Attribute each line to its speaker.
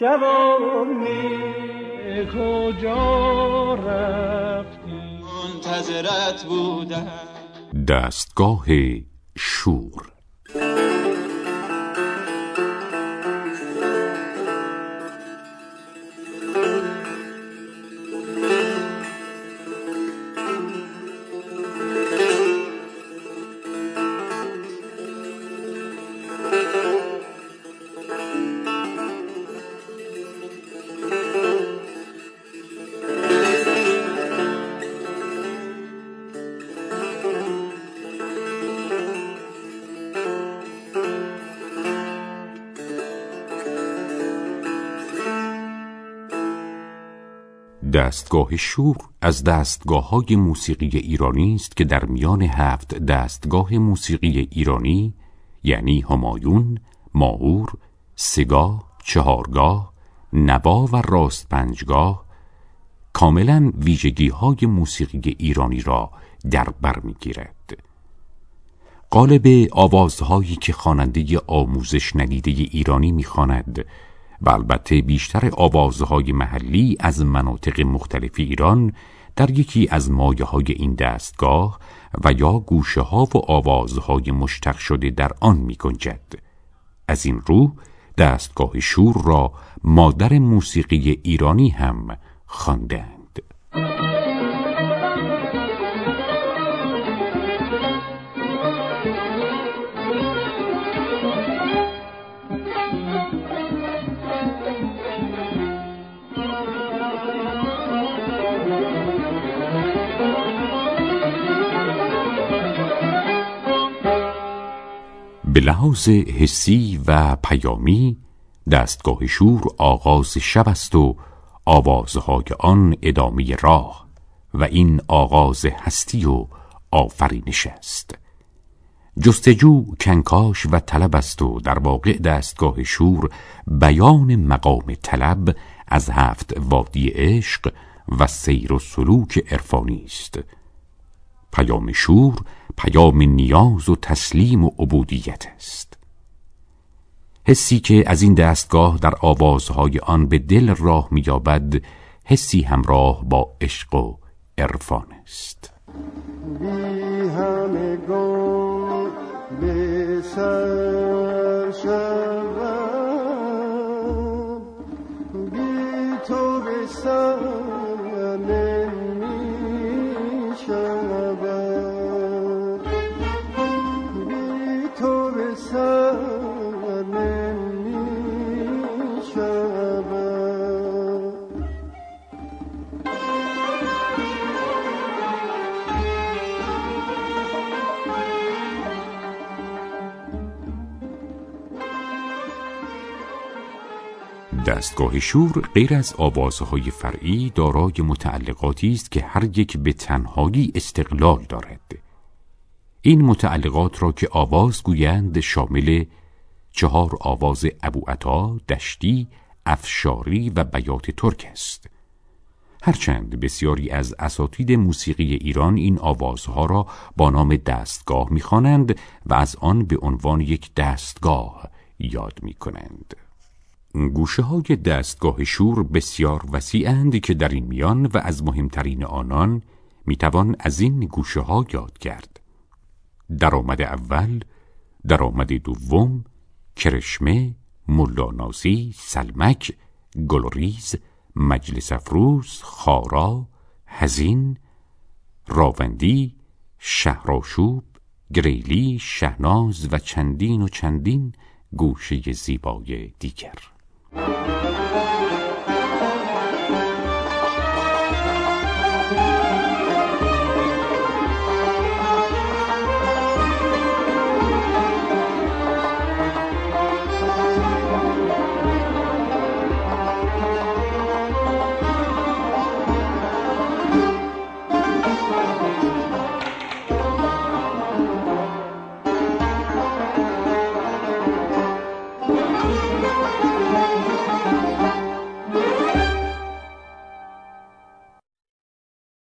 Speaker 1: جوانی کجا رفتی؟
Speaker 2: منتظرت بودم.
Speaker 3: دستگاه شور دستگاه شور از دستگاه های موسیقی ایرانی است که در میان هفت دستگاه موسیقی ایرانی یعنی همایون، ماهور، سگاه، چهارگاه، نبا و راست پنجگاه کاملا ویژگی های موسیقی ایرانی را در بر می‌گیرد. قالب آوازهایی که خواننده آموزش ندیده ایرانی می‌خواند و البته بیشتر آوازهای محلی از مناطق مختلف ایران در یکی از مایه های این دستگاه و یا گوشه ها و آوازهای مشتق شده در آن می گنجد. از این رو دستگاه شور را مادر موسیقی ایرانی هم خواندند. به لحاظ حسی و پیامی دستگاه شور آغاز شب است و آوازهای آن ادامه راه و این آغاز هستی و آفرینش است. جستجو کنکاش و طلب است و در واقع دستگاه شور بیان مقام طلب از هفت وادی عشق و سیر و سلوک عرفانی است. پیام شور پیام نیاز و تسلیم و عبودیت است. حسی که از این دستگاه در آوازهای آن به دل راه مییابد حسی همراه با عشق و عرفان است. دستگاه شور غیر از آوازهای فرعی دارای متعلقاتی است که هر یک به تنهایی استقلال دارد این متعلقات را که آواز گویند شامل چهار آواز ابو عطا، دشتی، افشاری و بیات ترک است هرچند بسیاری از اساتید موسیقی ایران این آوازها را با نام دستگاه می‌خوانند و از آن به عنوان یک دستگاه یاد می کنند. گوشه های دستگاه شور بسیار وسیعند که در این میان و از مهمترین آنان می‌توان از این گوشه ها یاد کرد. درآمد اول درآمد دوم کرشمه ملانازی سلمک گلریز مجلس افروز خارا هزین راوندی شهراشوب گریلی شهناز و چندین و چندین گوشه زیبای دیگر. Música